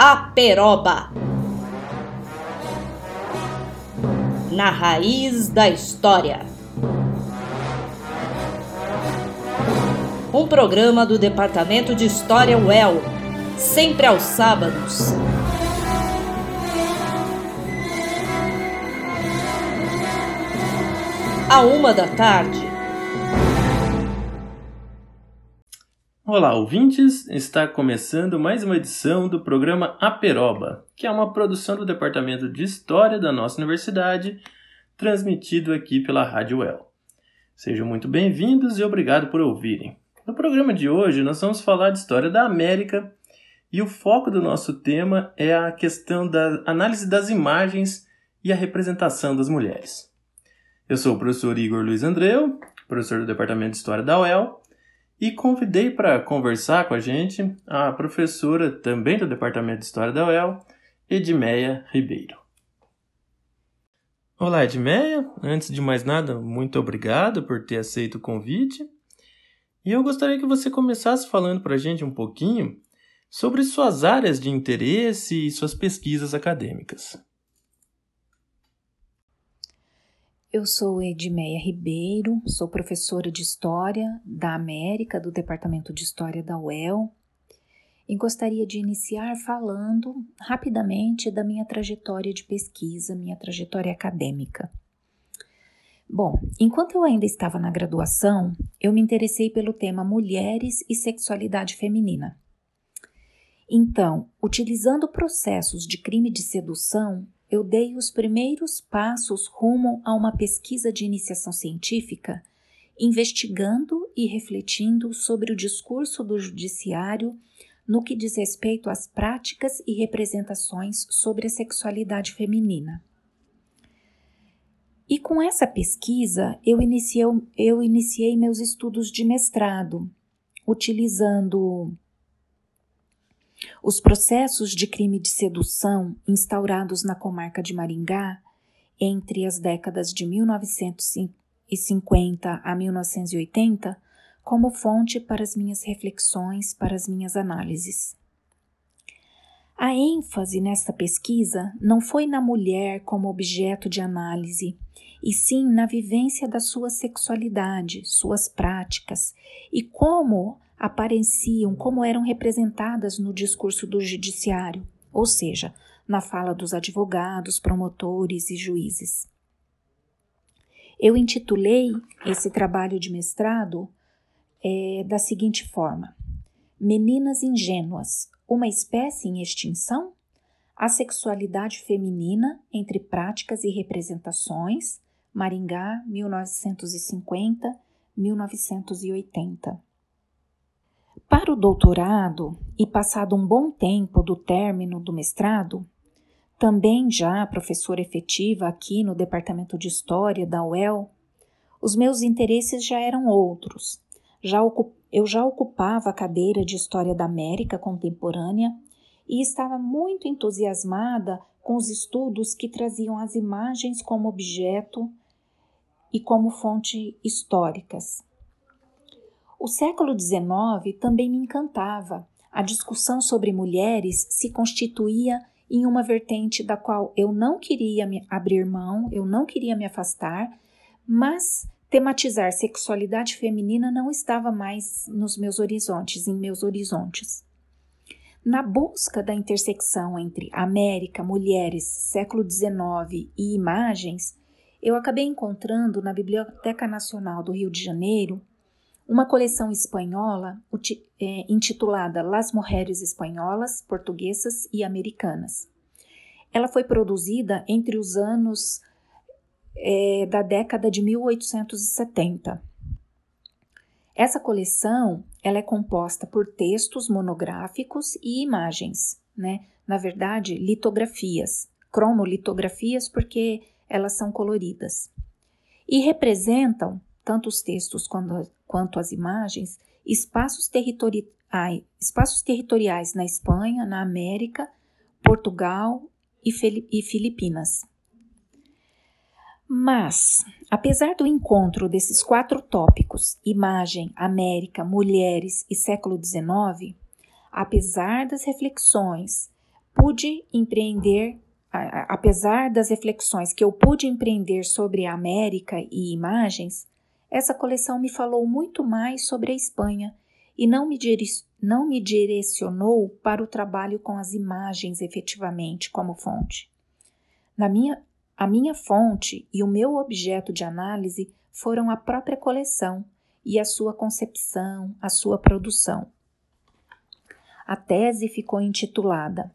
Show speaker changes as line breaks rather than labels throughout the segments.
Aperoba. Na raiz da história. Um programa do Departamento de História UEL, sempre aos sábados. À uma da tarde.
Olá, ouvintes! Está começando mais uma edição do programa Aperoba, que é uma produção do Departamento de História da nossa universidade, transmitido aqui pela Rádio El. Sejam muito bem-vindos e obrigado por ouvirem. No programa de hoje, nós vamos falar de história da América e o foco do nosso tema é a questão da análise das imagens e a representação das mulheres. Eu sou o professor Igor Luiz Andreu, professor do Departamento de História da UEL, e convidei para conversar com a gente a professora também do Departamento de História da UEL, Edmeia Ribeiro. Olá, Edmeia. Antes de mais nada, muito obrigado por ter aceito o convite. E eu gostaria que você começasse falando para a gente um pouquinho sobre suas áreas de interesse e suas pesquisas acadêmicas.
Eu sou Edmeia Ribeiro, sou professora de História da América do Departamento de História da UEL e gostaria de iniciar falando rapidamente da minha trajetória de pesquisa, minha trajetória acadêmica. Bom, enquanto eu ainda estava na graduação, eu me interessei pelo tema mulheres e sexualidade feminina. Então, utilizando processos de crime de sedução, eu dei os primeiros passos rumo a uma pesquisa de iniciação científica, investigando e refletindo sobre o discurso do judiciário no que diz respeito às práticas e representações sobre a sexualidade feminina. E com essa pesquisa, eu iniciei, eu iniciei meus estudos de mestrado, utilizando os processos de crime de sedução instaurados na comarca de Maringá entre as décadas de 1950 a 1980 como fonte para as minhas reflexões, para as minhas análises. A ênfase nesta pesquisa não foi na mulher como objeto de análise, e sim na vivência da sua sexualidade, suas práticas e como apareciam, como eram representadas no discurso do judiciário, ou seja, na fala dos advogados, promotores e juízes. Eu intitulei esse trabalho de mestrado é, da seguinte forma: Meninas ingênuas, uma espécie em extinção? A sexualidade feminina entre práticas e representações, Maringá, 1950-1980. Para o doutorado, e passado um bom tempo do término do mestrado, também já professora efetiva aqui no Departamento de História da UEL, os meus interesses já eram outros. Já eu já ocupava a cadeira de História da América Contemporânea e estava muito entusiasmada com os estudos que traziam as imagens como objeto e como fonte históricas. O século XIX também me encantava. A discussão sobre mulheres se constituía em uma vertente da qual eu não queria me abrir mão, eu não queria me afastar, mas tematizar sexualidade feminina não estava mais nos meus horizontes, em meus horizontes. Na busca da intersecção entre América, mulheres, século XIX e imagens, eu acabei encontrando na Biblioteca Nacional do Rio de Janeiro uma coleção espanhola é, intitulada Las Mujeres Espanholas, Portuguesas e Americanas. Ela foi produzida entre os anos é, da década de 1870. Essa coleção ela é composta por textos monográficos e imagens, né? Na verdade, litografias, cromolitografias, porque elas são coloridas. E representam tanto os textos quanto, quanto as imagens, espaços, territori espaços territoriais na Espanha, na América, Portugal e, e Filipinas. Mas, apesar do encontro desses quatro tópicos, imagem, América, mulheres e século XIX, apesar das reflexões pude empreender, apesar das reflexões que eu pude empreender sobre a América e imagens, essa coleção me falou muito mais sobre a Espanha e não me, não me direcionou para o trabalho com as imagens efetivamente como fonte. Na minha, a minha fonte e o meu objeto de análise foram a própria coleção e a sua concepção, a sua produção. A tese ficou intitulada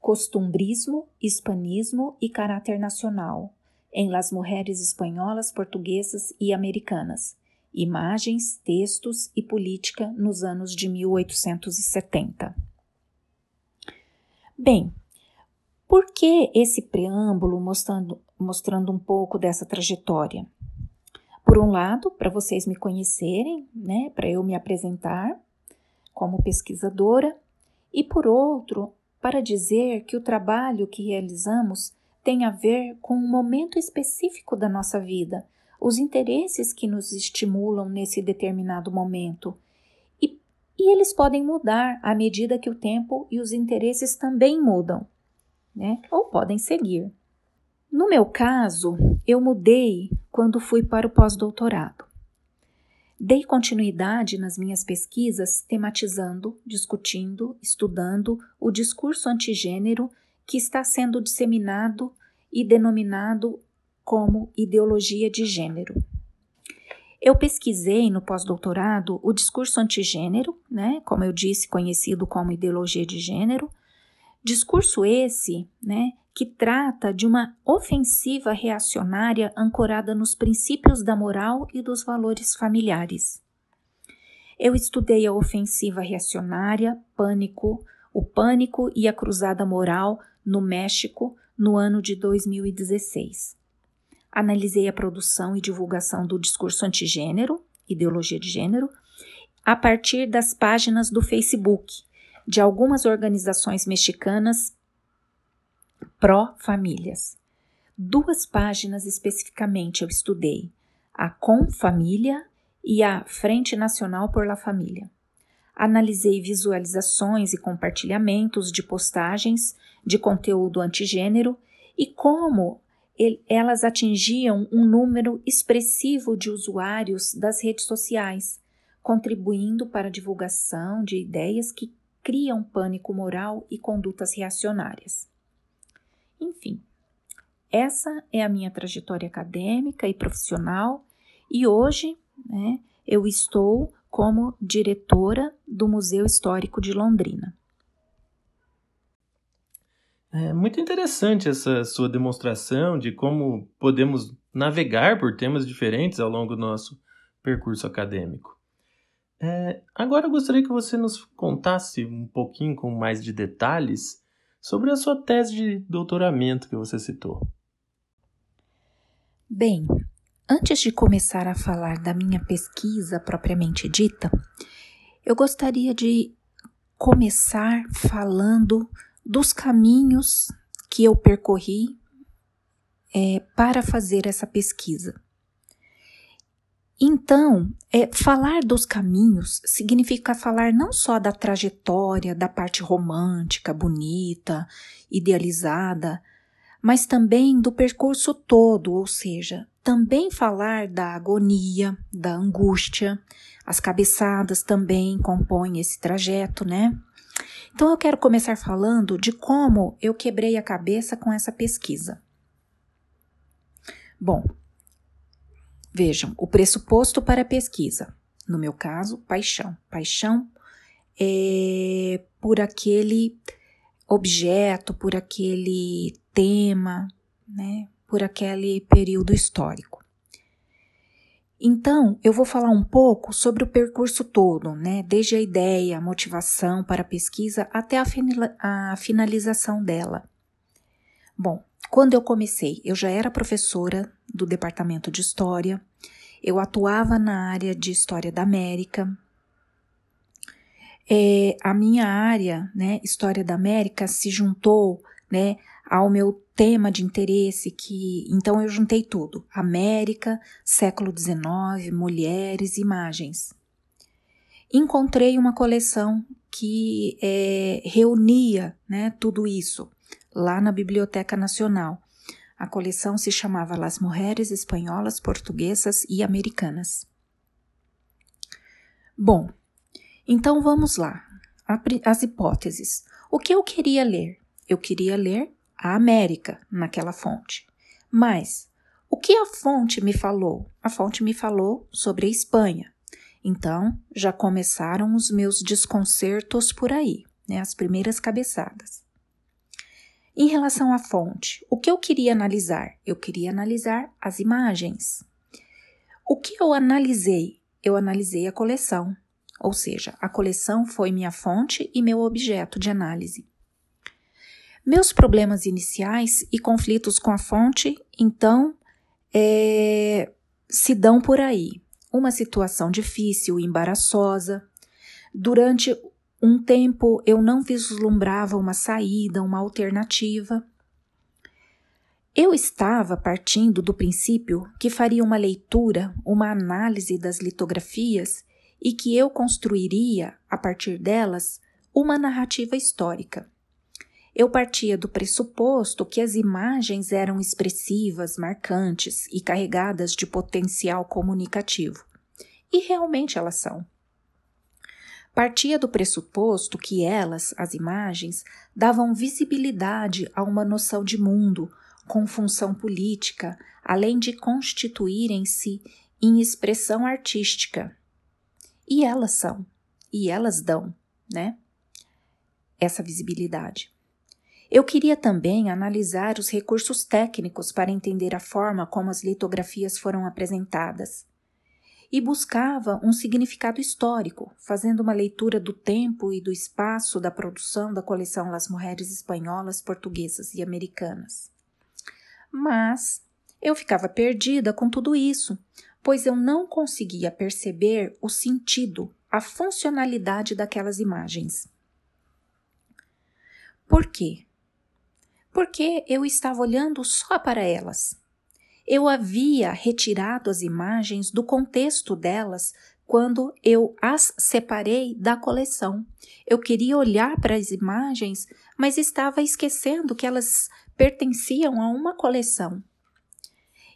Costumbrismo, Hispanismo e Caráter Nacional em Las Mulheres Espanholas, Portuguesas e Americanas, Imagens, Textos e Política nos anos de 1870. Bem, por que esse preâmbulo mostrando, mostrando um pouco dessa trajetória? Por um lado, para vocês me conhecerem, né, para eu me apresentar como pesquisadora, e por outro, para dizer que o trabalho que realizamos tem a ver com um momento específico da nossa vida, os interesses que nos estimulam nesse determinado momento. E, e eles podem mudar à medida que o tempo e os interesses também mudam, né? Ou podem seguir. No meu caso, eu mudei quando fui para o pós-doutorado. Dei continuidade nas minhas pesquisas tematizando, discutindo, estudando o discurso antigênero que está sendo disseminado e denominado como ideologia de gênero. Eu pesquisei no pós-doutorado o discurso antigênero, né, como eu disse, conhecido como ideologia de gênero, discurso esse, né, que trata de uma ofensiva reacionária ancorada nos princípios da moral e dos valores familiares. Eu estudei a ofensiva reacionária, pânico, o pânico e a cruzada moral no México no ano de 2016. Analisei a produção e divulgação do discurso antigênero, ideologia de gênero, a partir das páginas do Facebook de algumas organizações mexicanas pró-famílias. Duas páginas especificamente eu estudei: a Com Família e a Frente Nacional por la Família. Analisei visualizações e compartilhamentos de postagens de conteúdo antigênero e como elas atingiam um número expressivo de usuários das redes sociais, contribuindo para a divulgação de ideias que criam pânico moral e condutas reacionárias. Enfim, essa é a minha trajetória acadêmica e profissional e hoje né, eu estou como diretora do Museu Histórico de Londrina.
É muito interessante essa sua demonstração de como podemos navegar por temas diferentes ao longo do nosso percurso acadêmico. É, agora eu gostaria que você nos contasse um pouquinho com mais de detalhes sobre a sua tese de doutoramento que você citou.
Bem, antes de começar a falar da minha pesquisa propriamente dita, eu gostaria de começar falando dos caminhos que eu percorri é, para fazer essa pesquisa. Então, é, falar dos caminhos significa falar não só da trajetória, da parte romântica, bonita, idealizada, mas também do percurso todo, ou seja, também falar da agonia, da angústia. As cabeçadas também compõem esse trajeto, né? Então eu quero começar falando de como eu quebrei a cabeça com essa pesquisa. Bom, Vejam, o pressuposto para a pesquisa. No meu caso, paixão. Paixão é por aquele objeto, por aquele tema, né? Por aquele período histórico. Então, eu vou falar um pouco sobre o percurso todo, né? Desde a ideia, a motivação para a pesquisa até a, finalização dela. Bom, quando eu comecei, eu já era professora do departamento de História, eu atuava na área de História da América. É, a minha área, né, História da América, se juntou, né, ao meu tema de interesse, que então eu juntei tudo: América, século XIX, mulheres, imagens. encontrei uma coleção que é, reunia né, tudo isso lá na Biblioteca Nacional. A coleção se chamava Las Mulheres Espanholas, Portuguesas e Americanas. Bom, então vamos lá. As hipóteses. O que eu queria ler? Eu queria ler a América naquela fonte. Mas o que a fonte me falou? A fonte me falou sobre a Espanha. Então já começaram os meus desconcertos por aí, né, as primeiras cabeçadas. Em relação à fonte, o que eu queria analisar? Eu queria analisar as imagens. O que eu analisei? Eu analisei a coleção, ou seja, a coleção foi minha fonte e meu objeto de análise. Meus problemas iniciais e conflitos com a fonte, então, é, se dão por aí. Uma situação difícil, embaraçosa. Durante um tempo eu não vislumbrava uma saída, uma alternativa. Eu estava partindo do princípio que faria uma leitura, uma análise das litografias e que eu construiria, a partir delas, uma narrativa histórica. Eu partia do pressuposto que as imagens eram expressivas, marcantes e carregadas de potencial comunicativo. E realmente elas são. Partia do pressuposto que elas, as imagens, davam visibilidade a uma noção de mundo com função política, além de constituírem-se em expressão artística. E elas são, e elas dão, né? Essa visibilidade. Eu queria também analisar os recursos técnicos para entender a forma como as litografias foram apresentadas. E buscava um significado histórico, fazendo uma leitura do tempo e do espaço da produção da coleção Las Mulheres Espanholas, Portuguesas e Americanas. Mas eu ficava perdida com tudo isso, pois eu não conseguia perceber o sentido, a funcionalidade daquelas imagens. Por quê? Porque eu estava olhando só para elas. Eu havia retirado as imagens do contexto delas quando eu as separei da coleção. Eu queria olhar para as imagens, mas estava esquecendo que elas pertenciam a uma coleção.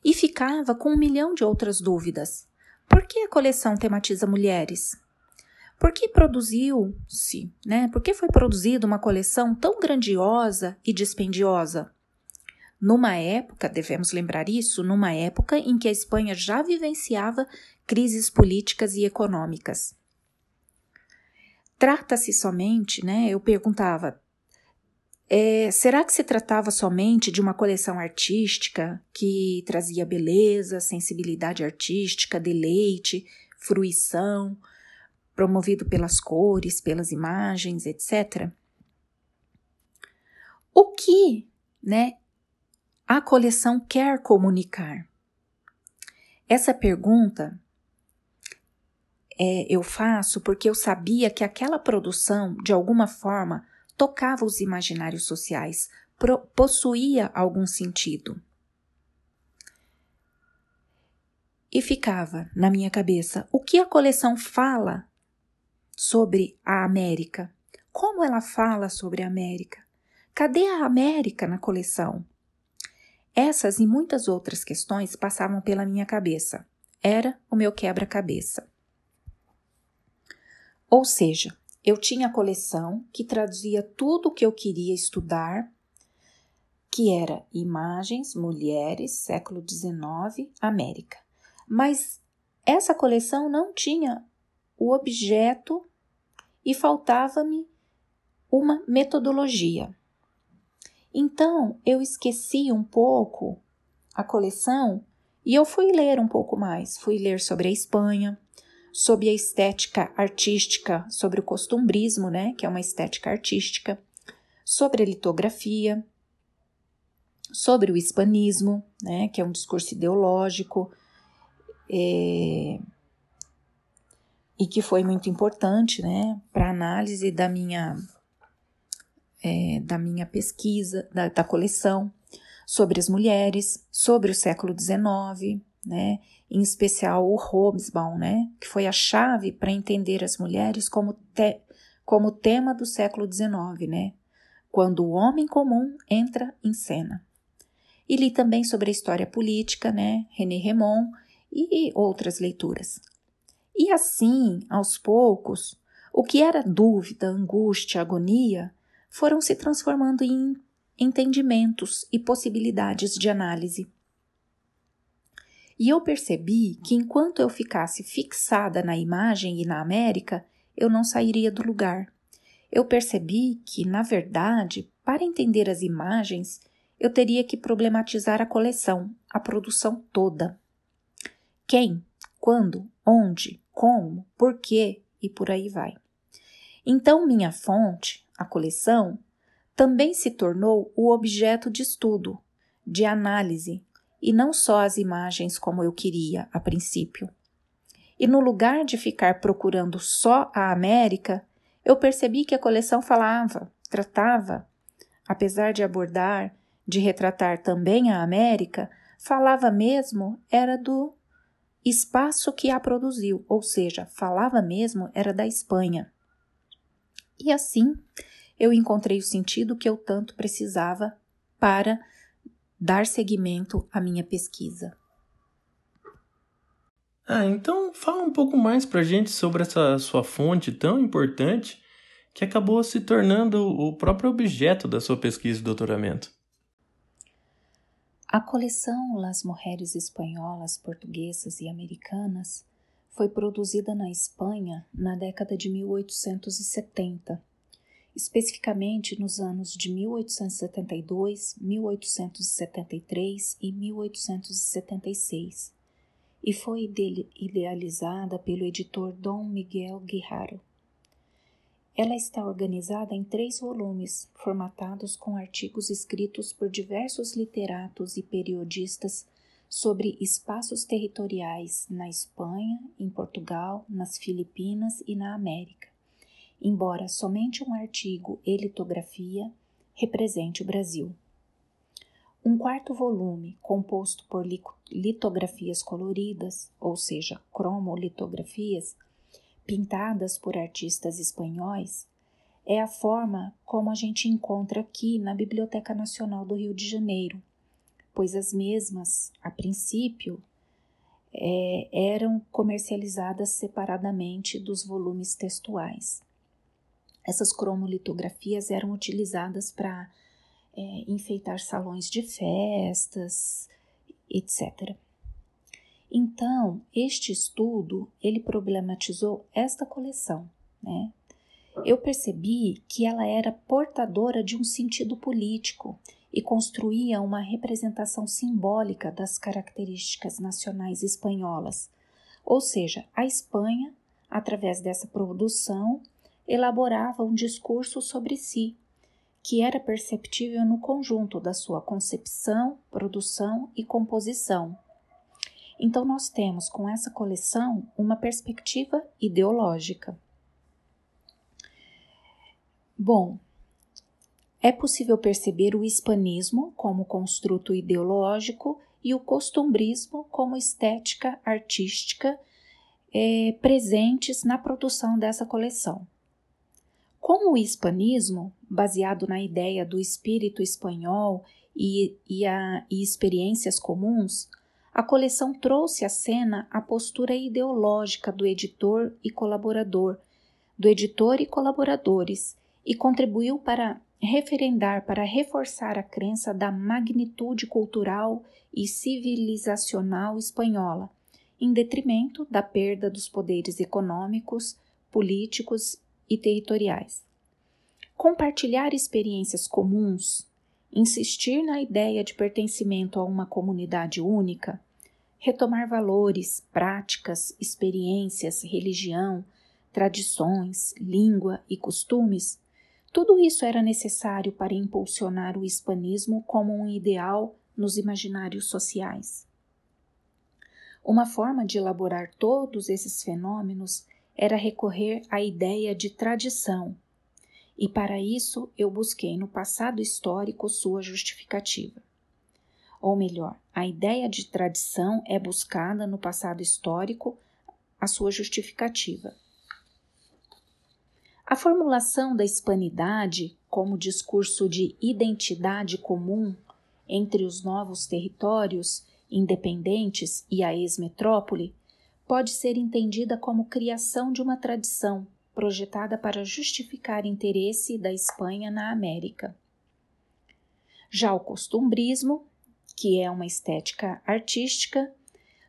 E ficava com um milhão de outras dúvidas. Por que a coleção tematiza mulheres? Por que produziu-se, né? Por que foi produzida uma coleção tão grandiosa e dispendiosa? Numa época, devemos lembrar isso, numa época em que a Espanha já vivenciava crises políticas e econômicas. Trata-se somente, né? Eu perguntava, é, será que se tratava somente de uma coleção artística que trazia beleza, sensibilidade artística, deleite, fruição? Promovido pelas cores, pelas imagens, etc. O que, né, a coleção quer comunicar? Essa pergunta é, eu faço porque eu sabia que aquela produção, de alguma forma, tocava os imaginários sociais, pro, possuía algum sentido. E ficava na minha cabeça o que a coleção fala sobre a América. Como ela fala sobre a América? Cadê a América na coleção? Essas e muitas outras questões passavam pela minha cabeça. Era o meu quebra-cabeça. Ou seja, eu tinha a coleção que traduzia tudo o que eu queria estudar, que era imagens, mulheres, século XIX, América. Mas essa coleção não tinha o objeto e faltava-me uma metodologia. Então eu esqueci um pouco a coleção e eu fui ler um pouco mais. Fui ler sobre a Espanha, sobre a estética artística, sobre o costumbrismo, né, que é uma estética artística, sobre a litografia, sobre o hispanismo, né, que é um discurso ideológico. É, e que foi muito importante, né, para análise da minha é, da minha pesquisa, da, da, coleção sobre as mulheres, sobre o século XIX, né, em especial o Hobsbawm, né, que foi a chave para entender as mulheres como, te, como tema do século XIX, né, quando o homem comum entra em cena. E li também sobre a história política, né, René Remon e outras leituras. E assim, aos poucos, o que era dúvida, angústia, agonia, foram se transformando em entendimentos e possibilidades de análise. E eu percebi que enquanto eu ficasse fixada na imagem e na América, eu não sairia do lugar. Eu percebi que, na verdade, para entender as imagens, eu teria que problematizar a coleção, a produção toda. Quem, quando, onde, como, por quê e por aí vai. Então, minha fonte, a coleção, também se tornou o objeto de estudo, de análise, e não só as imagens como eu queria a princípio. E no lugar de ficar procurando só a América, eu percebi que a coleção falava, tratava, apesar de abordar, de retratar também a América, falava mesmo era do espaço que a produziu, ou seja, falava mesmo era da Espanha. E assim eu encontrei o sentido que eu tanto precisava para dar seguimento à minha pesquisa.
Ah, então fala um pouco mais para a gente sobre essa sua fonte tão importante que acabou se tornando o próprio objeto da sua pesquisa e doutoramento.
A coleção Las Mulheres Espanholas, Portuguesas e Americanas foi produzida na Espanha na década de 1870 especificamente nos anos de 1872, 1873 e 1876, e foi idealizada pelo editor Dom Miguel Guijarro. Ela está organizada em três volumes, formatados com artigos escritos por diversos literatos e periodistas sobre espaços territoriais na Espanha, em Portugal, nas Filipinas e na América embora somente um artigo e litografia represente o Brasil. Um quarto volume, composto por litografias coloridas, ou seja, cromolitografias, pintadas por artistas espanhóis, é a forma como a gente encontra aqui na Biblioteca Nacional do Rio de Janeiro, pois as mesmas, a princípio, é, eram comercializadas separadamente dos volumes textuais. Essas cromolitografias eram utilizadas para é, enfeitar salões de festas, etc. Então, este estudo ele problematizou esta coleção, né? Eu percebi que ela era portadora de um sentido político e construía uma representação simbólica das características nacionais espanholas, ou seja, a Espanha, através dessa produção, elaborava um discurso sobre si, que era perceptível no conjunto da sua concepção, produção e composição. Então, nós temos com essa coleção uma perspectiva ideológica. Bom, é possível perceber o hispanismo como construto ideológico e o costumbrismo como estética artística é, presentes na produção dessa coleção. Com o hispanismo, baseado na ideia do espírito espanhol e, e, a, e experiências comuns, a coleção trouxe à cena a postura ideológica do editor e colaborador, do editor e colaboradores, e contribuiu para referendar, para reforçar a crença da magnitude cultural e civilizacional espanhola, em detrimento da perda dos poderes econômicos, políticos e territoriais. Compartilhar experiências comuns, insistir na ideia de pertencimento a uma comunidade única, retomar valores, práticas, experiências, religião, tradições, língua e costumes, tudo isso era necessário para impulsionar o hispanismo como um ideal nos imaginários sociais. Uma forma de elaborar todos esses fenômenos era recorrer à ideia de tradição, e para isso eu busquei no passado histórico sua justificativa. Ou melhor, a ideia de tradição é buscada no passado histórico a sua justificativa. A formulação da hispanidade como discurso de identidade comum entre os novos territórios independentes e a ex-metrópole pode ser entendida como criação de uma tradição projetada para justificar interesse da Espanha na América. Já o costumbrismo, que é uma estética artística,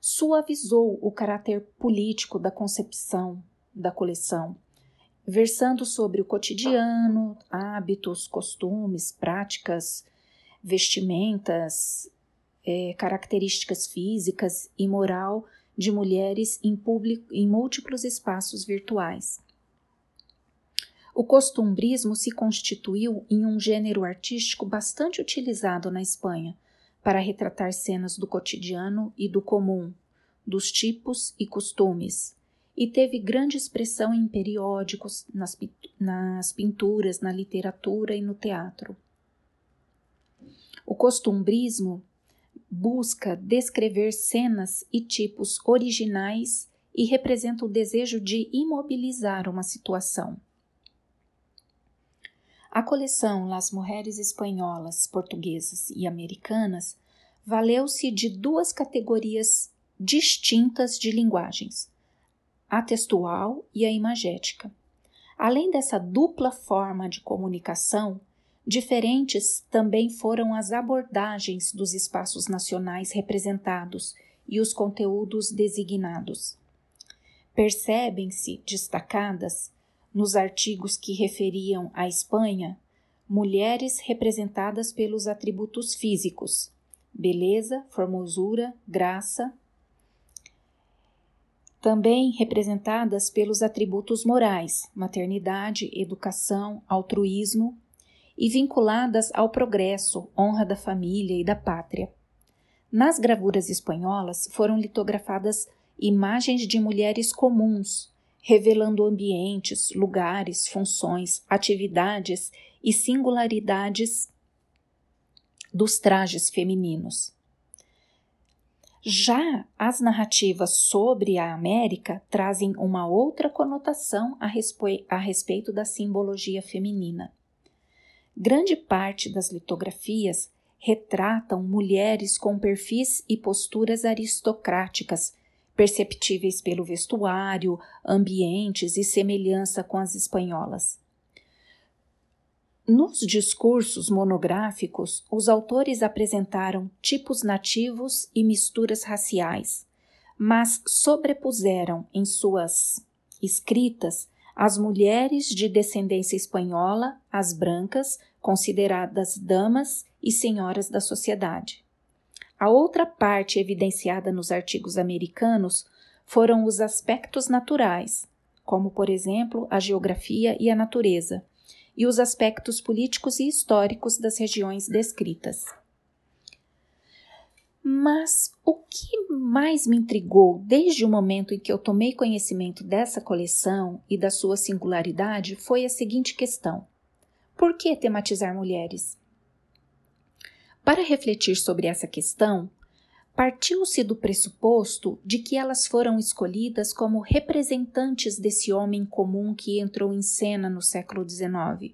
suavizou o caráter político da concepção da coleção, versando sobre o cotidiano, hábitos, costumes, práticas, vestimentas, é, características físicas e moral de mulheres em, público, em múltiplos espaços virtuais. O costumbrismo se constituiu em um gênero artístico bastante utilizado na Espanha para retratar cenas do cotidiano e do comum, dos tipos e costumes, e teve grande expressão em periódicos, nas, nas pinturas, na literatura e no teatro. O costumbrismo busca descrever cenas e tipos originais e representa o desejo de imobilizar uma situação. A coleção Las Mulheres Espanholas, Portuguesas e Americanas valeu-se de duas categorias distintas de linguagens, a textual e a imagética. Além dessa dupla forma de comunicação, Diferentes também foram as abordagens dos espaços nacionais representados e os conteúdos designados. Percebem-se destacadas, nos artigos que referiam à Espanha, mulheres representadas pelos atributos físicos, beleza, formosura, graça, também representadas pelos atributos morais, maternidade, educação, altruísmo, e vinculadas ao progresso, honra da família e da pátria. Nas gravuras espanholas foram litografadas imagens de mulheres comuns, revelando ambientes, lugares, funções, atividades e singularidades dos trajes femininos. Já as narrativas sobre a América trazem uma outra conotação a, respe a respeito da simbologia feminina. Grande parte das litografias retratam mulheres com perfis e posturas aristocráticas, perceptíveis pelo vestuário, ambientes e semelhança com as espanholas. Nos discursos monográficos, os autores apresentaram tipos nativos e misturas raciais, mas sobrepuseram em suas escritas as mulheres de descendência espanhola, as brancas, consideradas damas e senhoras da sociedade. A outra parte evidenciada nos artigos americanos foram os aspectos naturais, como, por exemplo, a geografia e a natureza, e os aspectos políticos e históricos das regiões descritas. Mas o que mais me intrigou desde o momento em que eu tomei conhecimento dessa coleção e da sua singularidade foi a seguinte questão: por que tematizar mulheres? Para refletir sobre essa questão, partiu-se do pressuposto de que elas foram escolhidas como representantes desse homem comum que entrou em cena no século XIX.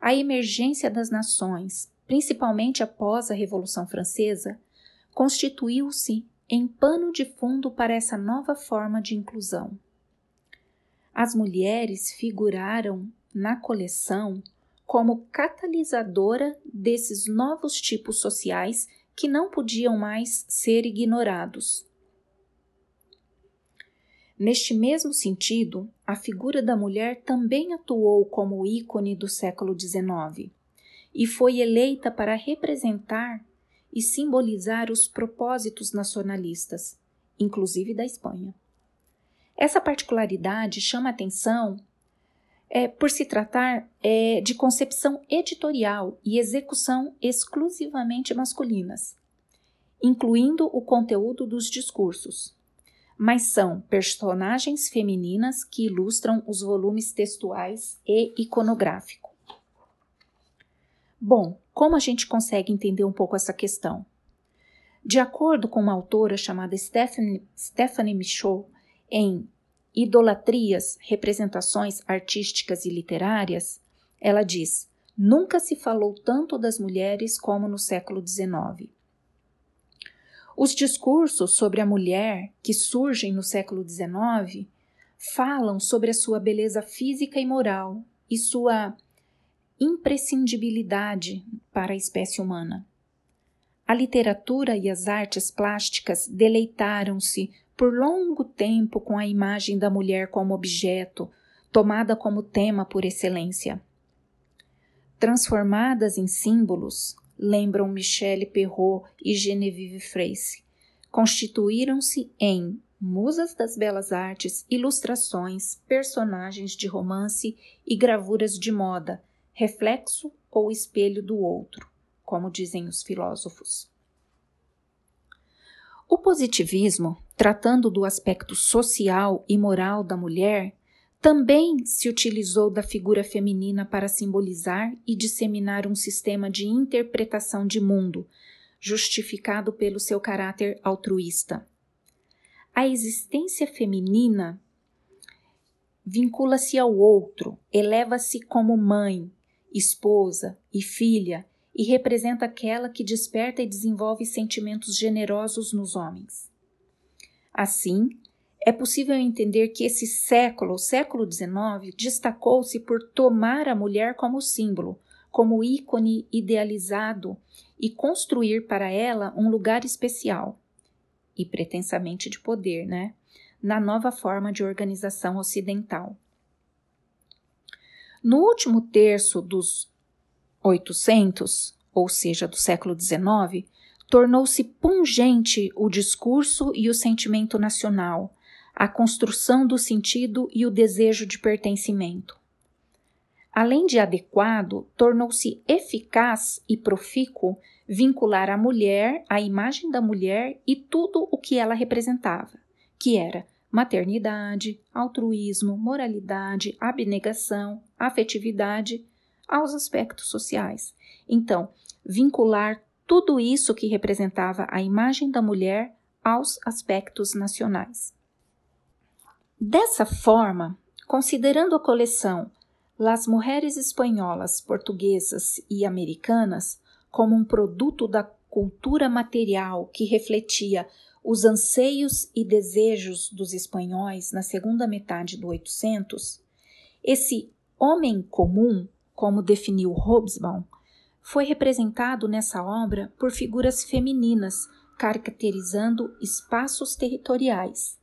A emergência das nações, principalmente após a Revolução Francesa, constituiu-se em pano de fundo para essa nova forma de inclusão. As mulheres figuraram na coleção como catalisadora desses novos tipos sociais que não podiam mais ser ignorados. Neste mesmo sentido, a figura da mulher também atuou como ícone do século XIX e foi eleita para representar e simbolizar os propósitos nacionalistas, inclusive da Espanha. Essa particularidade chama atenção é, por se tratar é, de concepção editorial e execução exclusivamente masculinas, incluindo o conteúdo dos discursos, mas são personagens femininas que ilustram os volumes textuais e iconográficos. Bom, como a gente consegue entender um pouco essa questão? De acordo com uma autora chamada Stephanie, Stephanie Michaud, em Idolatrias, Representações Artísticas e Literárias, ela diz: Nunca se falou tanto das mulheres como no século XIX. Os discursos sobre a mulher que surgem no século XIX falam sobre a sua beleza física e moral e sua imprescindibilidade para a espécie humana. A literatura e as artes plásticas deleitaram-se por longo tempo com a imagem da mulher como objeto, tomada como tema por excelência. Transformadas em símbolos, lembram Michelle Perrault e Genevieve Fraisse, constituíram-se em musas das belas artes, ilustrações, personagens de romance e gravuras de moda, reflexo ou espelho do outro como dizem os filósofos. O positivismo, tratando do aspecto social e moral da mulher, também se utilizou da figura feminina para simbolizar e disseminar um sistema de interpretação de mundo, justificado pelo seu caráter altruísta. A existência feminina vincula-se ao outro, eleva-se como mãe, esposa e filha e representa aquela que desperta e desenvolve sentimentos generosos nos homens. Assim, é possível entender que esse século, o século XIX, destacou-se por tomar a mulher como símbolo, como ícone idealizado e construir para ela um lugar especial e pretensamente de poder, né? Na nova forma de organização ocidental. No último terço dos 800, ou seja, do século XIX, tornou-se pungente o discurso e o sentimento nacional, a construção do sentido e o desejo de pertencimento. Além de adequado, tornou-se eficaz e profícuo vincular a mulher, a imagem da mulher e tudo o que ela representava, que era maternidade, altruísmo, moralidade, abnegação, afetividade aos aspectos sociais. Então, vincular tudo isso que representava a imagem da mulher aos aspectos nacionais. Dessa forma, considerando a coleção Las Mujeres Espanholas, Portuguesas e Americanas como um produto da cultura material que refletia os anseios e desejos dos espanhóis na segunda metade do 800, esse homem comum como definiu Hobsbawm, foi representado nessa obra por figuras femininas, caracterizando espaços territoriais.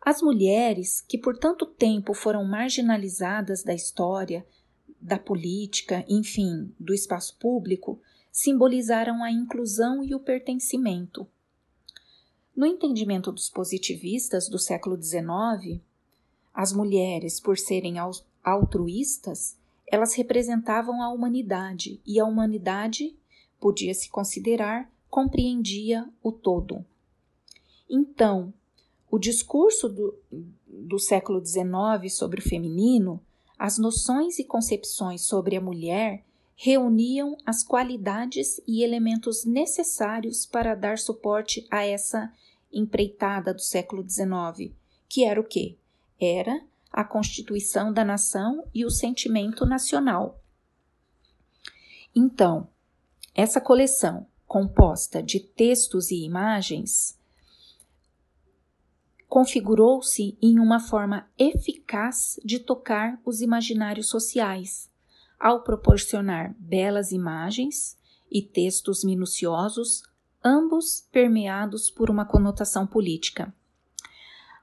As mulheres, que por tanto tempo foram marginalizadas da história, da política, enfim, do espaço público, simbolizaram a inclusão e o pertencimento. No entendimento dos positivistas do século XIX, as mulheres, por serem altruístas, elas representavam a humanidade e a humanidade, podia se considerar, compreendia o todo. Então, o discurso do, do século XIX sobre o feminino, as noções e concepções sobre a mulher reuniam as qualidades e elementos necessários para dar suporte a essa empreitada do século XIX, que era o quê? Era a constituição da nação e o sentimento nacional. Então, essa coleção, composta de textos e imagens, configurou-se em uma forma eficaz de tocar os imaginários sociais, ao proporcionar belas imagens e textos minuciosos, ambos permeados por uma conotação política.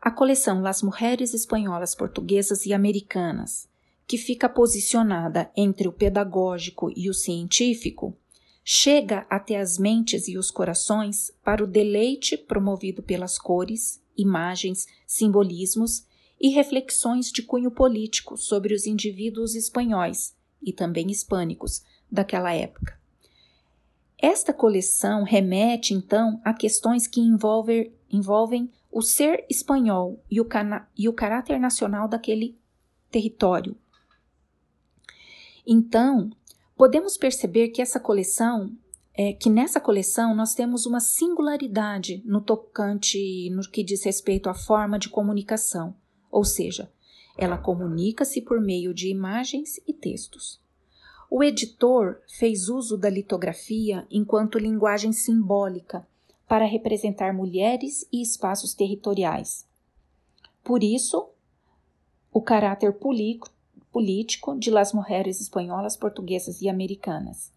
A coleção Las Mujeres Espanholas, Portuguesas e Americanas, que fica posicionada entre o pedagógico e o científico, chega até as mentes e os corações para o deleite promovido pelas cores, imagens, simbolismos e reflexões de cunho político sobre os indivíduos espanhóis e também hispânicos daquela época. Esta coleção remete, então, a questões que envolver, envolvem o ser espanhol e o, e o caráter nacional daquele território. Então, podemos perceber que essa coleção é que nessa coleção nós temos uma singularidade no tocante no que diz respeito à forma de comunicação, ou seja, ela comunica-se por meio de imagens e textos. O editor fez uso da litografia enquanto linguagem simbólica para representar mulheres e espaços territoriais. Por isso, o caráter político de Las Mujeres Espanholas, Portuguesas e Americanas,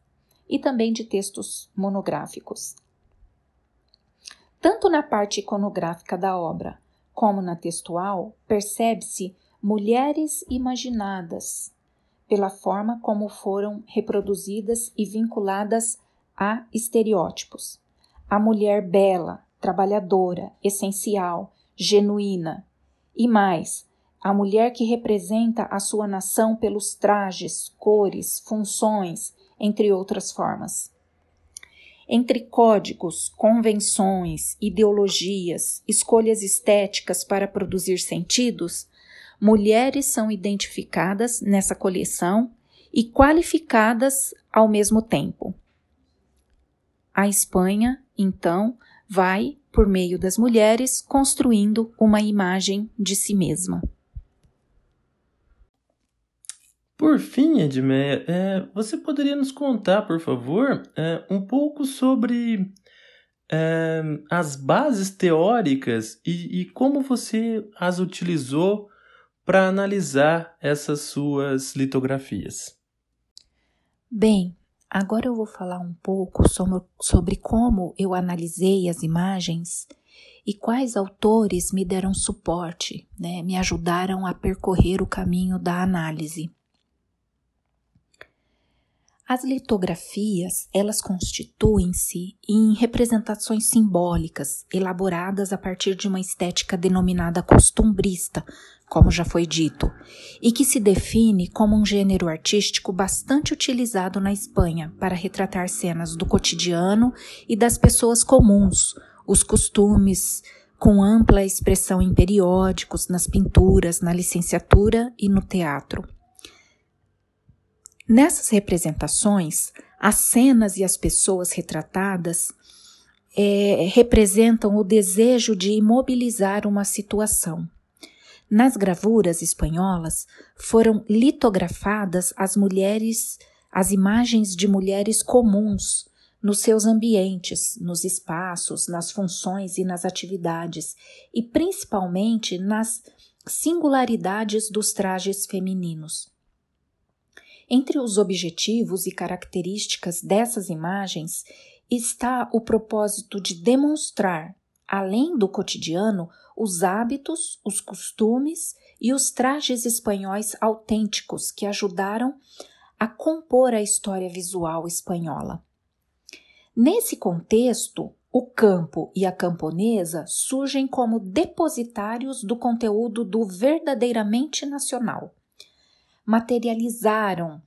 e também de textos monográficos. Tanto na parte iconográfica da obra como na textual, percebe-se mulheres imaginadas pela forma como foram reproduzidas e vinculadas a estereótipos. A mulher bela, trabalhadora, essencial, genuína. E mais, a mulher que representa a sua nação pelos trajes, cores, funções, entre outras formas. Entre códigos, convenções, ideologias, escolhas estéticas para produzir sentidos, mulheres são identificadas nessa coleção e qualificadas ao mesmo tempo. A Espanha, então, vai, por meio das mulheres, construindo uma imagem de si mesma.
Por fim, Edmeia, é, você poderia nos contar, por favor, é, um pouco sobre é, as bases teóricas e, e como você as utilizou para analisar essas suas litografias.
Bem, agora eu vou falar um pouco sobre, como eu analisei as imagens e quais autores me deram suporte, né, me ajudaram a percorrer o caminho da análise. As litografias, elas constituem-se em representações simbólicas, elaboradas a partir de uma estética denominada costumbrista, como já foi dito, e que se define como um gênero artístico bastante utilizado na Espanha para retratar cenas do cotidiano e das pessoas comuns, os costumes, com ampla expressão em periódicos, nas pinturas, na licenciatura e no teatro. Nessas representações, as cenas e as pessoas retratadas é, representam o desejo de imobilizar uma situação. Nas gravuras espanholas foram litografadas as mulheres, as imagens de mulheres comuns nos seus ambientes, nos espaços, nas funções e nas atividades, e principalmente nas singularidades dos trajes femininos. Entre os objetivos e características dessas imagens está o propósito de demonstrar, além do cotidiano, os hábitos, os costumes e os trajes espanhóis autênticos que ajudaram a compor a história visual espanhola. Nesse contexto, o campo e a camponesa surgem como depositários do conteúdo do verdadeiramente nacional materializaram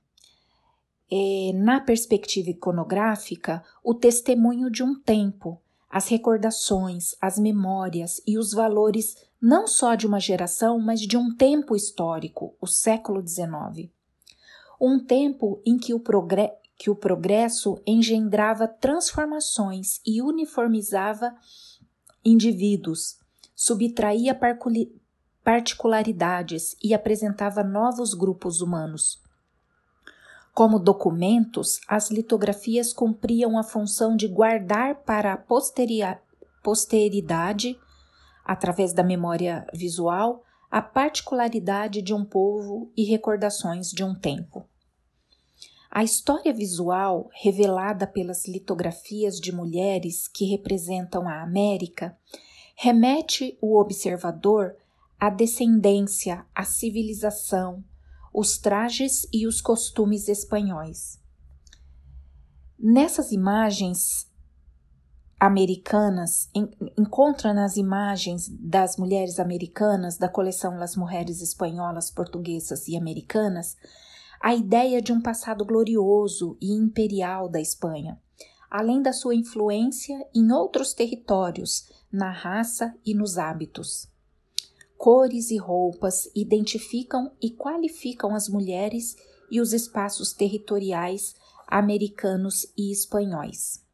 é, na perspectiva iconográfica o testemunho de um tempo, as recordações, as memórias e os valores não só de uma geração, mas de um tempo histórico, o século XIX. Um tempo em que o, progre que o progresso engendrava transformações e uniformizava indivíduos, subtraía particularidades e apresentava novos grupos humanos. Como documentos, as litografias cumpriam a função de guardar para a posteridade, através da memória visual, a particularidade de um povo e recordações de um tempo. A história visual, revelada pelas litografias de mulheres que representam a América, remete o observador a descendência, a civilização, os trajes e os costumes espanhóis. Nessas imagens americanas, encontra nas imagens das mulheres americanas da coleção Las Mulheres Espanholas, Portuguesas e Americanas, a ideia de um passado glorioso e imperial da Espanha, além da sua influência em outros territórios, na raça e nos hábitos cores e roupas identificam e qualificam as mulheres e os espaços territoriais americanos e espanhóis.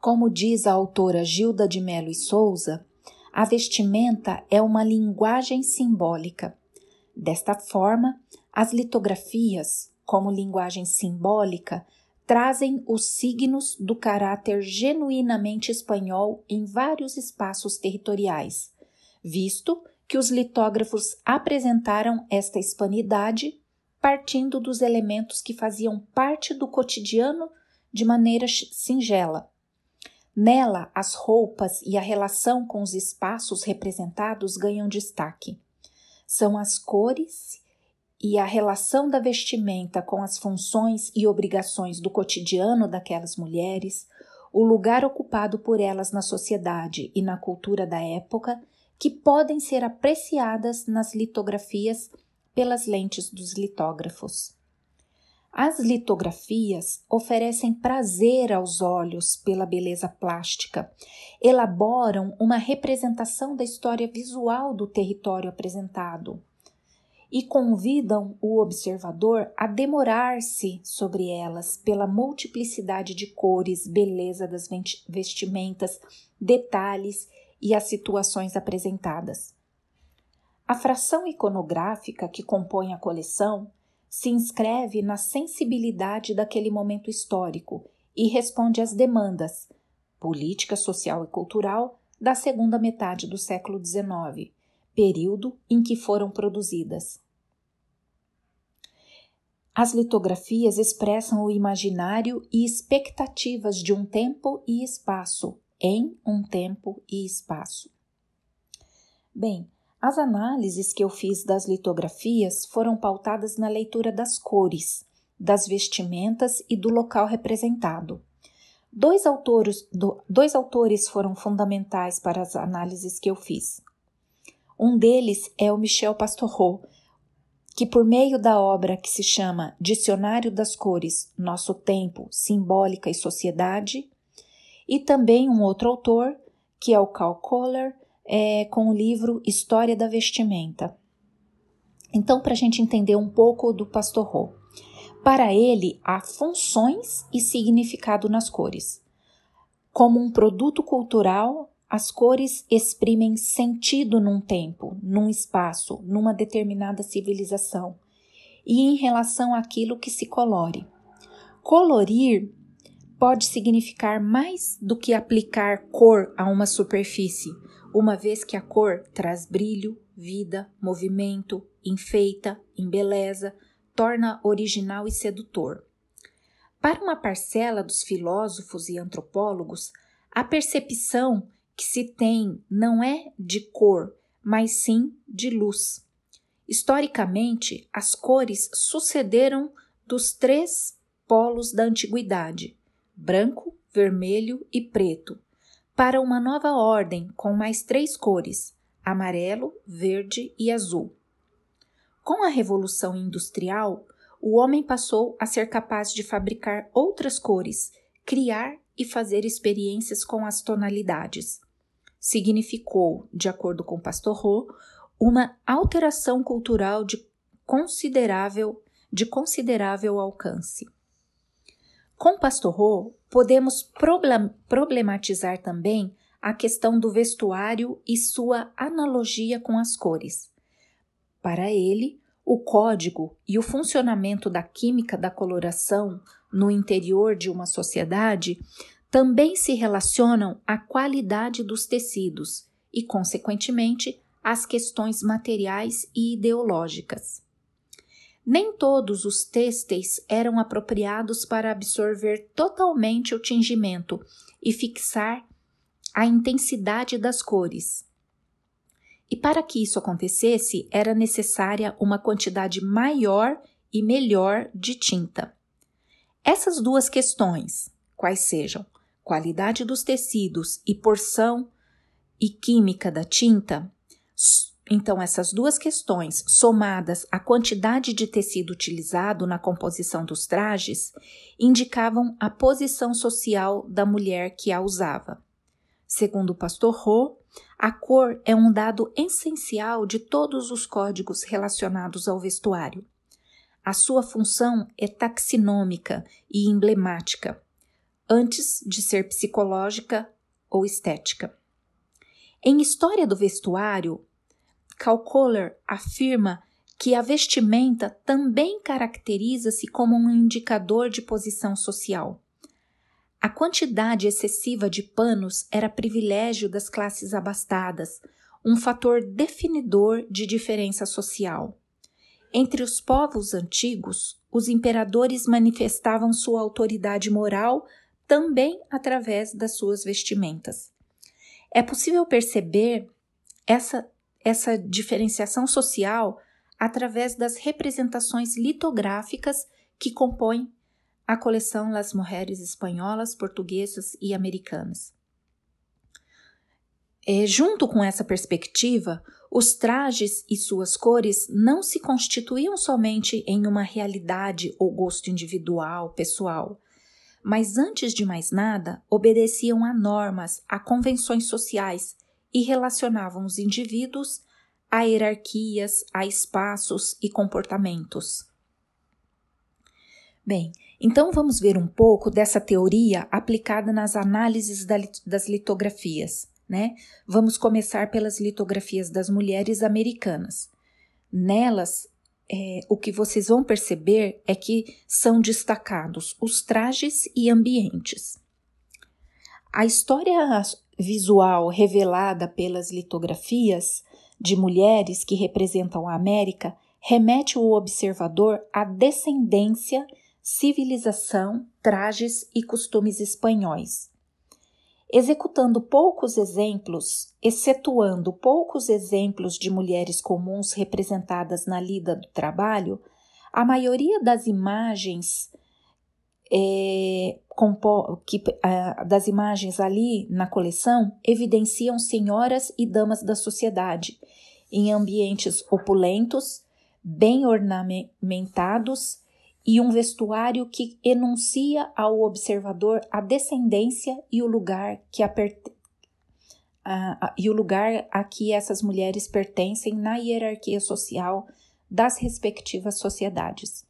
Como diz a autora Gilda de Melo e Souza, a vestimenta é uma linguagem simbólica. Desta forma, as litografias, como linguagem simbólica, trazem os signos do caráter genuinamente espanhol em vários espaços territoriais, visto que os litógrafos apresentaram esta hispanidade partindo dos elementos que faziam parte do cotidiano de maneira singela, Nela, as roupas e a relação com os espaços representados ganham destaque. São as cores e a relação da vestimenta com as funções e obrigações do cotidiano daquelas mulheres, o lugar ocupado por elas na sociedade e na cultura da época, que podem ser apreciadas nas litografias pelas lentes dos litógrafos. As litografias oferecem prazer aos olhos pela beleza plástica, elaboram uma representação da história visual do território apresentado e convidam o observador a demorar-se sobre elas pela multiplicidade de cores, beleza das vestimentas, detalhes e as situações apresentadas. A fração iconográfica que compõe a coleção se inscreve na sensibilidade daquele momento histórico e responde às demandas política, social e cultural da segunda metade do século XIX, período em que foram produzidas. As litografias expressam o imaginário e expectativas de um tempo e espaço, em um tempo e espaço. Bem, as análises que eu fiz das litografias foram pautadas na leitura das cores, das vestimentas e do local representado. Dois autores, do, dois autores foram fundamentais para as análises que eu fiz. Um deles é o Michel Pastoreau, que por meio da obra que se chama Dicionário das Cores, Nosso Tempo, Simbólica e Sociedade, e também um outro autor, que é o Carl Kohler, é, com o livro História da Vestimenta. Então, para a gente entender um pouco do Pastor Ro. Para ele, há funções e significado nas cores. Como um produto cultural, as cores exprimem sentido num tempo, num espaço, numa determinada civilização e em relação àquilo que se colore. Colorir pode significar mais do que aplicar cor a uma superfície, uma vez que a cor traz brilho, vida, movimento, enfeita, embeleza, torna original e sedutor. Para uma parcela dos filósofos e antropólogos, a percepção que se tem não é de cor, mas sim de luz. Historicamente, as cores sucederam dos três polos da antiguidade: branco, vermelho e preto, para uma nova ordem com mais três cores: amarelo, verde e azul. Com a Revolução Industrial, o homem passou a ser capaz de fabricar outras cores, criar e fazer experiências com as tonalidades. Significou, de acordo com Pastor Ro, uma alteração cultural de considerável, de considerável alcance. Com Pastor Ro, podemos problematizar também a questão do vestuário e sua analogia com as cores. Para ele, o código e o funcionamento da química da coloração no interior de uma sociedade também se relacionam à qualidade dos tecidos e, consequentemente, às questões materiais e ideológicas. Nem todos os têxteis eram apropriados para absorver totalmente o tingimento e fixar a intensidade das cores. E para que isso acontecesse, era necessária uma quantidade maior e melhor de tinta. Essas duas questões, quais sejam qualidade dos tecidos e porção e química da tinta, então, essas duas questões, somadas à quantidade de tecido utilizado na composição dos trajes, indicavam a posição social da mulher que a usava. Segundo o pastor Ro, a cor é um dado essencial de todos os códigos relacionados ao vestuário. a sua função é taxinômica e emblemática, antes de ser psicológica ou estética. Em História do Vestuário, Calcoller afirma que a vestimenta também caracteriza-se como um indicador de posição social. A quantidade excessiva de panos era privilégio das classes abastadas, um fator definidor de diferença social. Entre os povos antigos, os imperadores manifestavam sua autoridade moral também através das suas vestimentas. É possível perceber essa, essa diferenciação social através das representações litográficas que compõem a coleção Las Mulheres Espanholas, Portuguesas e Americanas. É, junto com essa perspectiva, os trajes e suas cores não se constituíam somente em uma realidade ou gosto individual, pessoal, mas antes de mais nada obedeciam a normas, a convenções sociais e relacionavam os indivíduos a hierarquias, a espaços e comportamentos. Bem, então vamos ver um pouco dessa teoria aplicada nas análises das litografias. Né? Vamos começar pelas litografias das mulheres americanas. Nelas, é, o que vocês vão perceber é que são destacados os trajes e ambientes. A história visual revelada pelas litografias de mulheres que representam a América remete o observador à descendência civilização, trajes e costumes espanhóis. Executando poucos exemplos, excetuando poucos exemplos de mulheres comuns representadas na lida do trabalho, a maioria das imagens é, que, das imagens ali na coleção evidenciam senhoras e damas da sociedade em ambientes opulentos, bem ornamentados e um vestuário que enuncia ao observador a descendência e o lugar que a, a, a, e o lugar a que essas mulheres pertencem na hierarquia social das respectivas sociedades.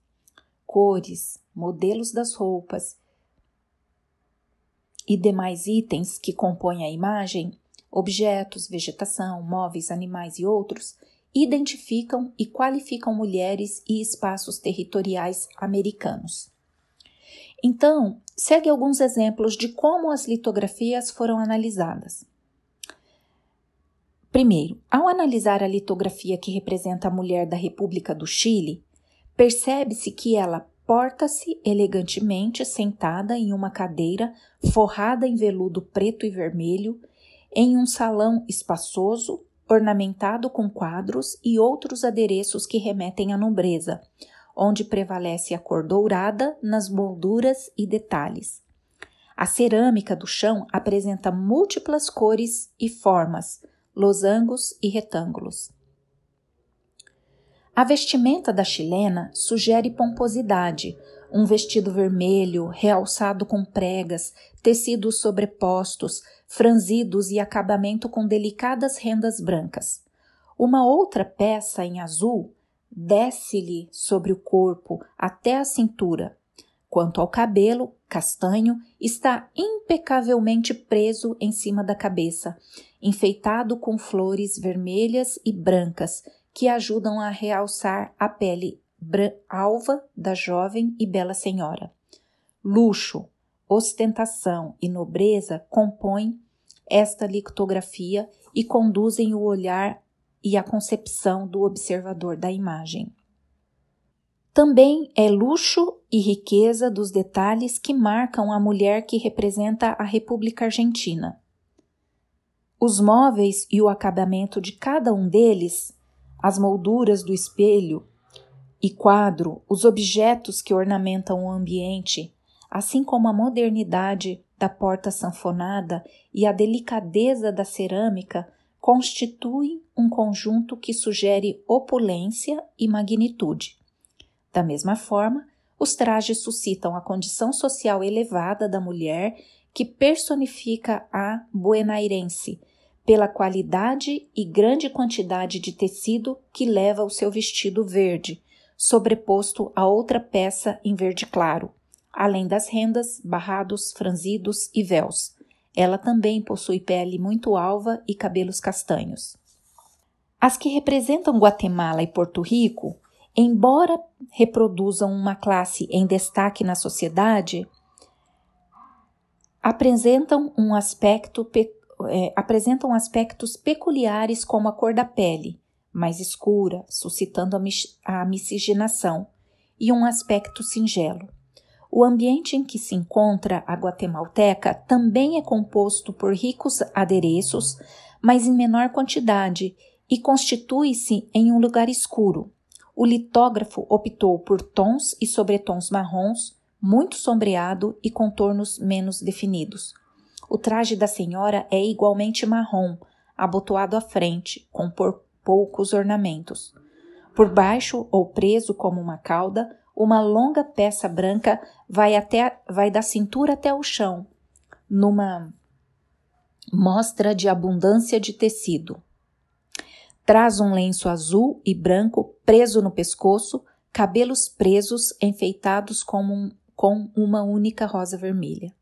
Cores, modelos das roupas e demais itens que compõem a imagem, objetos, vegetação, móveis, animais e outros, identificam e qualificam mulheres e espaços territoriais americanos. Então, segue alguns exemplos de como as litografias foram analisadas. Primeiro, ao analisar a litografia que representa a mulher da República do Chile, percebe-se que ela porta-se elegantemente sentada em uma cadeira forrada em veludo preto e vermelho, em um salão espaçoso ornamentado com quadros e outros adereços que remetem à nobreza, onde prevalece a cor dourada nas molduras e detalhes. A cerâmica do chão apresenta múltiplas cores e formas, losangos e retângulos. A vestimenta da chilena sugere pomposidade, um vestido vermelho, realçado com pregas, tecidos sobrepostos, franzidos e acabamento com delicadas rendas brancas. Uma outra peça em azul desce-lhe sobre o corpo até a cintura. Quanto ao cabelo, castanho, está impecavelmente preso em cima da cabeça, enfeitado com flores vermelhas e brancas que ajudam a realçar a pele alva da jovem e bela senhora. Luxo, ostentação e nobreza compõem esta litografia e conduzem o olhar e a concepção do observador da imagem. Também é luxo e riqueza dos detalhes que marcam a mulher que representa a República Argentina. Os móveis e o acabamento de cada um deles, as molduras do espelho, e quadro os objetos que ornamentam o ambiente, assim como a modernidade da porta sanfonada e a delicadeza da cerâmica, constituem um conjunto que sugere opulência e magnitude. Da mesma forma, os trajes suscitam a condição social elevada da mulher que personifica a buenairense, pela qualidade e grande quantidade de tecido que leva o seu vestido verde, sobreposto a outra peça em verde claro, além das rendas, barrados, franzidos e véus. Ela também possui pele muito alva e cabelos castanhos. As que representam Guatemala e Porto Rico, embora reproduzam uma classe em destaque na sociedade, apresentam um aspecto é, apresentam aspectos peculiares como a cor da pele, mais escura, suscitando a, a miscigenação, e um aspecto singelo. O ambiente em que se encontra a guatemalteca também é composto por ricos adereços, mas em menor quantidade, e constitui-se em um lugar escuro. O litógrafo optou por tons e sobretons marrons, muito sombreado e contornos menos definidos. O traje da senhora é igualmente marrom, abotoado à frente, com poucos ornamentos. Por baixo, ou preso como uma cauda, uma longa peça branca vai, até, vai da cintura até o chão, numa mostra de abundância de tecido. Traz um lenço azul e branco preso no pescoço, cabelos presos enfeitados com, um, com uma única rosa vermelha.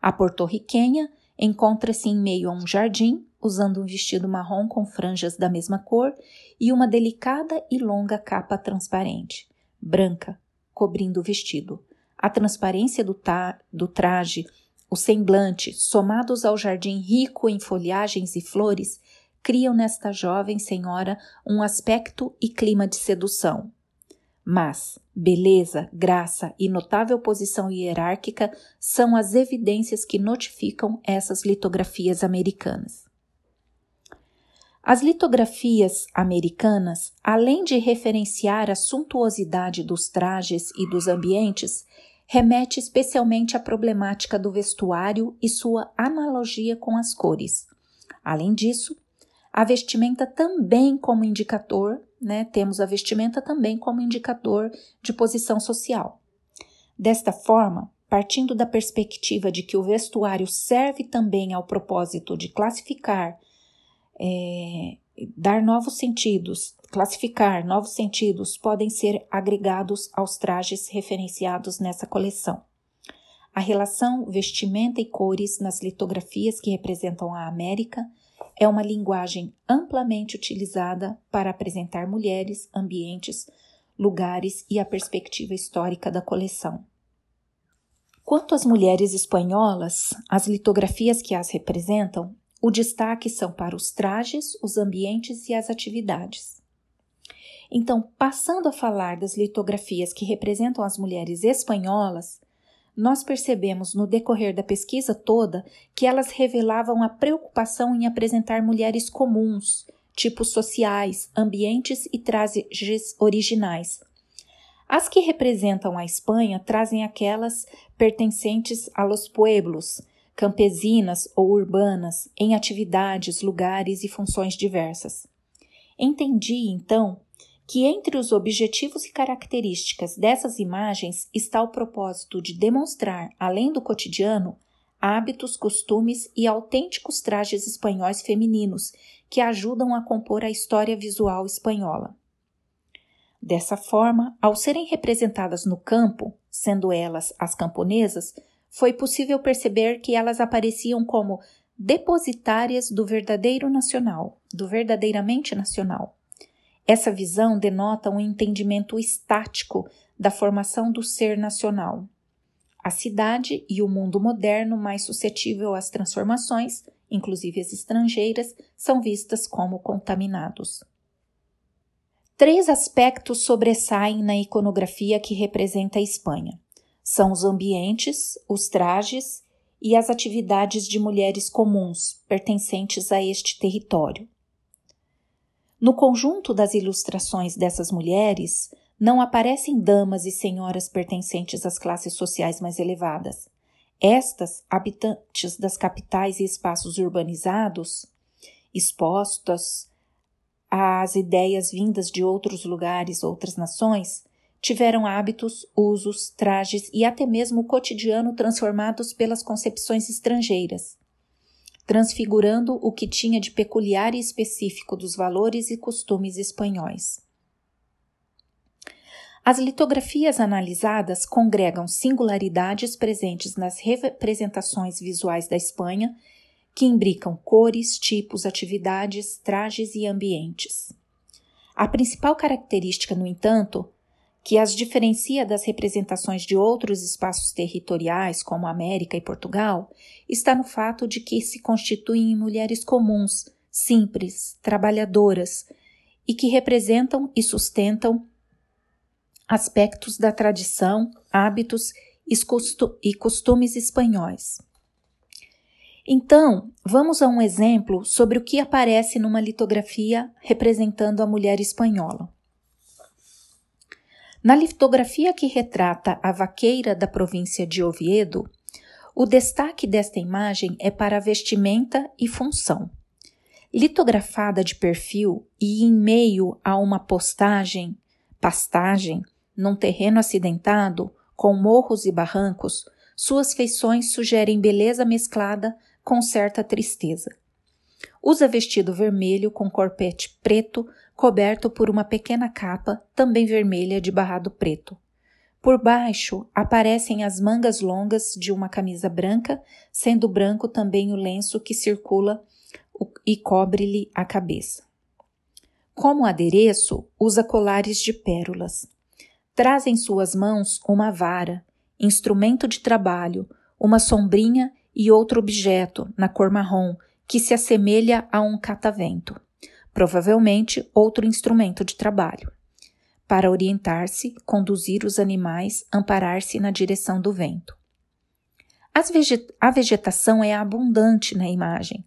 A porto-riquenha encontra-se em meio a um jardim, usando um vestido marrom com franjas da mesma cor e uma delicada e longa capa transparente, branca, cobrindo o vestido. A transparência do, do traje, o semblante, somados ao jardim rico em folhagens e flores, criam nesta jovem senhora um aspecto e clima de sedução. Mas beleza, graça e notável posição hierárquica são as evidências que notificam essas litografias americanas. As litografias americanas, além de referenciar a suntuosidade dos trajes e dos ambientes, remete especialmente à problemática do vestuário e sua analogia com as cores. Além disso, a vestimenta também como indicador, né, temos a vestimenta também como indicador de posição social. Desta forma, partindo da perspectiva de que o vestuário serve também ao propósito de classificar, é, dar novos sentidos, classificar novos sentidos podem ser agregados aos trajes referenciados nessa coleção. A relação vestimenta e cores nas litografias que representam a América é uma linguagem amplamente utilizada para apresentar mulheres, ambientes, lugares e a perspectiva histórica da coleção. Quanto às mulheres espanholas, as litografias que as representam, o destaque são para os trajes, os ambientes e as atividades. Então, passando a falar das litografias que representam as mulheres espanholas, nós percebemos no decorrer da pesquisa toda que elas revelavam a preocupação em apresentar mulheres comuns, tipos sociais, ambientes e trajes originais. As que representam a Espanha trazem aquelas pertencentes a los pueblos, campesinas ou urbanas, em atividades, lugares e funções diversas. Entendi, então, que entre os objetivos e características dessas imagens está o propósito de demonstrar, além do cotidiano, hábitos, costumes e autênticos trajes espanhóis femininos que ajudam a compor a história visual espanhola. Dessa forma, ao serem representadas no campo, sendo elas as camponesas, foi possível perceber que elas apareciam como depositárias do verdadeiro nacional, do verdadeiramente nacional. Essa visão denota um entendimento estático da formação do ser nacional. A cidade e o mundo moderno mais suscetível às transformações, inclusive as estrangeiras, são vistas como contaminados. Três aspectos sobressaem na iconografia que representa a Espanha. São os ambientes, os trajes e as atividades de mulheres comuns pertencentes a este território. No conjunto das ilustrações dessas mulheres, não aparecem damas e senhoras pertencentes às classes sociais mais elevadas. Estas, habitantes das capitais e espaços urbanizados, expostas às ideias vindas de outros lugares, outras nações, tiveram hábitos, usos, trajes e até mesmo o cotidiano transformados pelas concepções estrangeiras transfigurando o que tinha de peculiar e específico dos valores e costumes espanhóis. As litografias analisadas congregam singularidades presentes nas representações visuais da Espanha, que imbricam cores, tipos, atividades, trajes e ambientes. A principal característica, no entanto, que as diferencia das representações de outros espaços territoriais, como América e Portugal, está no fato de que se constituem mulheres comuns, simples, trabalhadoras e que representam e sustentam aspectos da tradição, hábitos e costumes espanhóis. Então, vamos a um exemplo sobre o que aparece numa litografia representando a mulher espanhola. Na litografia que retrata a vaqueira da província de Oviedo, o destaque desta imagem é para a vestimenta e função. Litografada de perfil e em meio a uma postagem, pastagem num terreno acidentado, com morros e barrancos, suas feições sugerem beleza mesclada com certa tristeza. Usa vestido vermelho com corpete preto, coberto por uma pequena capa, também vermelha de barrado preto. Por baixo aparecem as mangas longas de uma camisa branca, sendo branco também o lenço que circula e cobre-lhe a cabeça. Como adereço, usa colares de pérolas. Traz em suas mãos uma vara, instrumento de trabalho, uma sombrinha e outro objeto, na cor marrom, que se assemelha a um catavento, provavelmente outro instrumento de trabalho. Para orientar-se, conduzir os animais, amparar-se na direção do vento. A vegetação é abundante na imagem.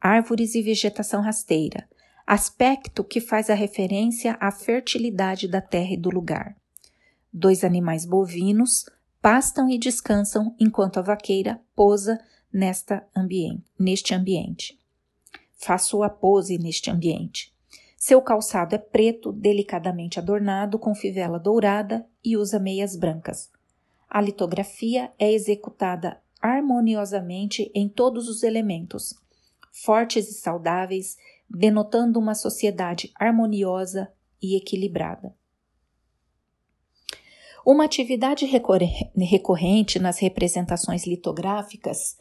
Árvores e vegetação rasteira, aspecto que faz a referência à fertilidade da terra e do lugar. Dois animais bovinos pastam e descansam enquanto a vaqueira pousa nesta neste ambiente. Faço a pose neste ambiente. Seu calçado é preto, delicadamente adornado com fivela dourada e usa meias brancas. A litografia é executada harmoniosamente em todos os elementos, fortes e saudáveis, denotando uma sociedade harmoniosa e equilibrada. Uma atividade recorrente nas representações litográficas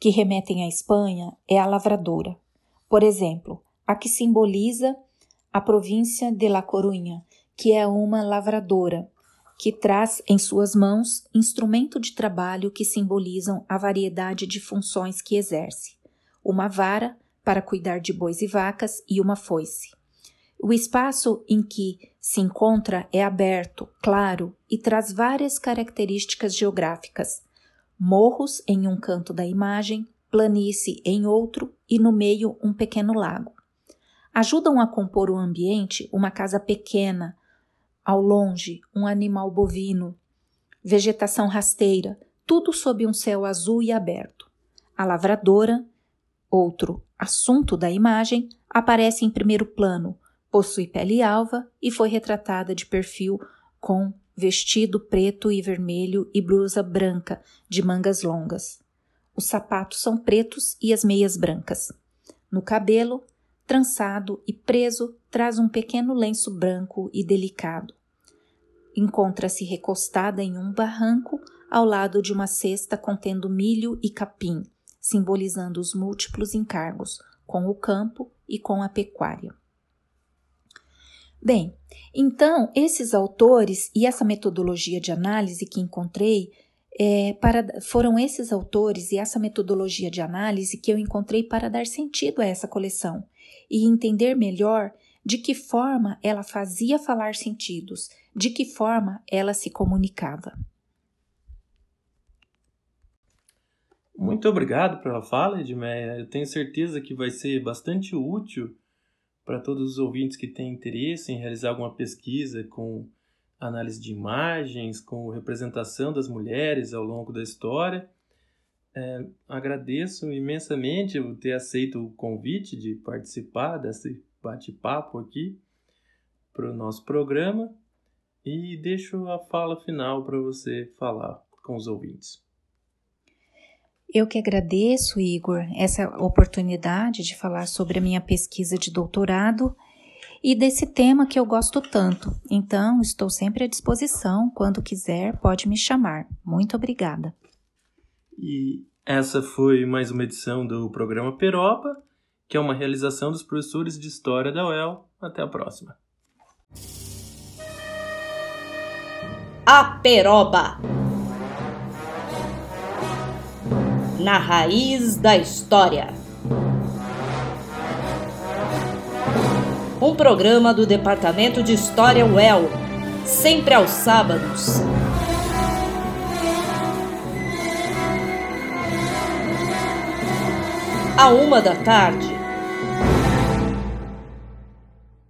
que remetem à Espanha é a lavradora. Por exemplo, a que simboliza a província de La Coruña, que é uma lavradora, que traz em suas mãos instrumento de trabalho que simbolizam a variedade de funções que exerce: uma vara para cuidar de bois e vacas e uma foice. O espaço em que se encontra é aberto, claro e traz várias características geográficas. Morros em um canto da imagem, planície em outro e no meio um pequeno lago. Ajudam a compor o ambiente uma casa pequena, ao longe um animal bovino, vegetação rasteira, tudo sob um céu azul e aberto. A lavradora, outro assunto da imagem, aparece em primeiro plano, Possui pele alva e foi retratada de perfil com vestido preto e vermelho e blusa branca de mangas longas. Os sapatos são pretos e as meias brancas. No cabelo, trançado e preso, traz um pequeno lenço branco e delicado. Encontra-se recostada em um barranco ao lado de uma cesta contendo milho e capim, simbolizando os múltiplos encargos com o campo e com a pecuária. Bem, então esses autores e essa metodologia de análise que encontrei é, para, foram esses autores e essa metodologia de análise que eu encontrei para dar sentido a essa coleção e entender melhor de que forma ela fazia falar sentidos, de que forma ela se comunicava.
Muito obrigado pela fala, Edmeia. Eu tenho certeza que vai ser bastante útil para todos os ouvintes que têm interesse em realizar alguma pesquisa com análise de imagens, com representação das mulheres ao longo da história. É, agradeço imensamente por ter aceito o convite de participar desse bate-papo aqui para o nosso programa e deixo a fala final para você falar com os ouvintes.
Eu que agradeço, Igor, essa oportunidade de falar sobre a minha pesquisa de doutorado e desse tema que eu gosto tanto. Então, estou sempre à disposição. Quando quiser, pode me chamar. Muito obrigada.
E essa foi mais uma edição do programa Peroba, que é uma realização dos professores de História da UEL. Até a próxima.
A Peroba Na raiz da história. Um programa do Departamento de História UEL, sempre aos sábados. À uma da tarde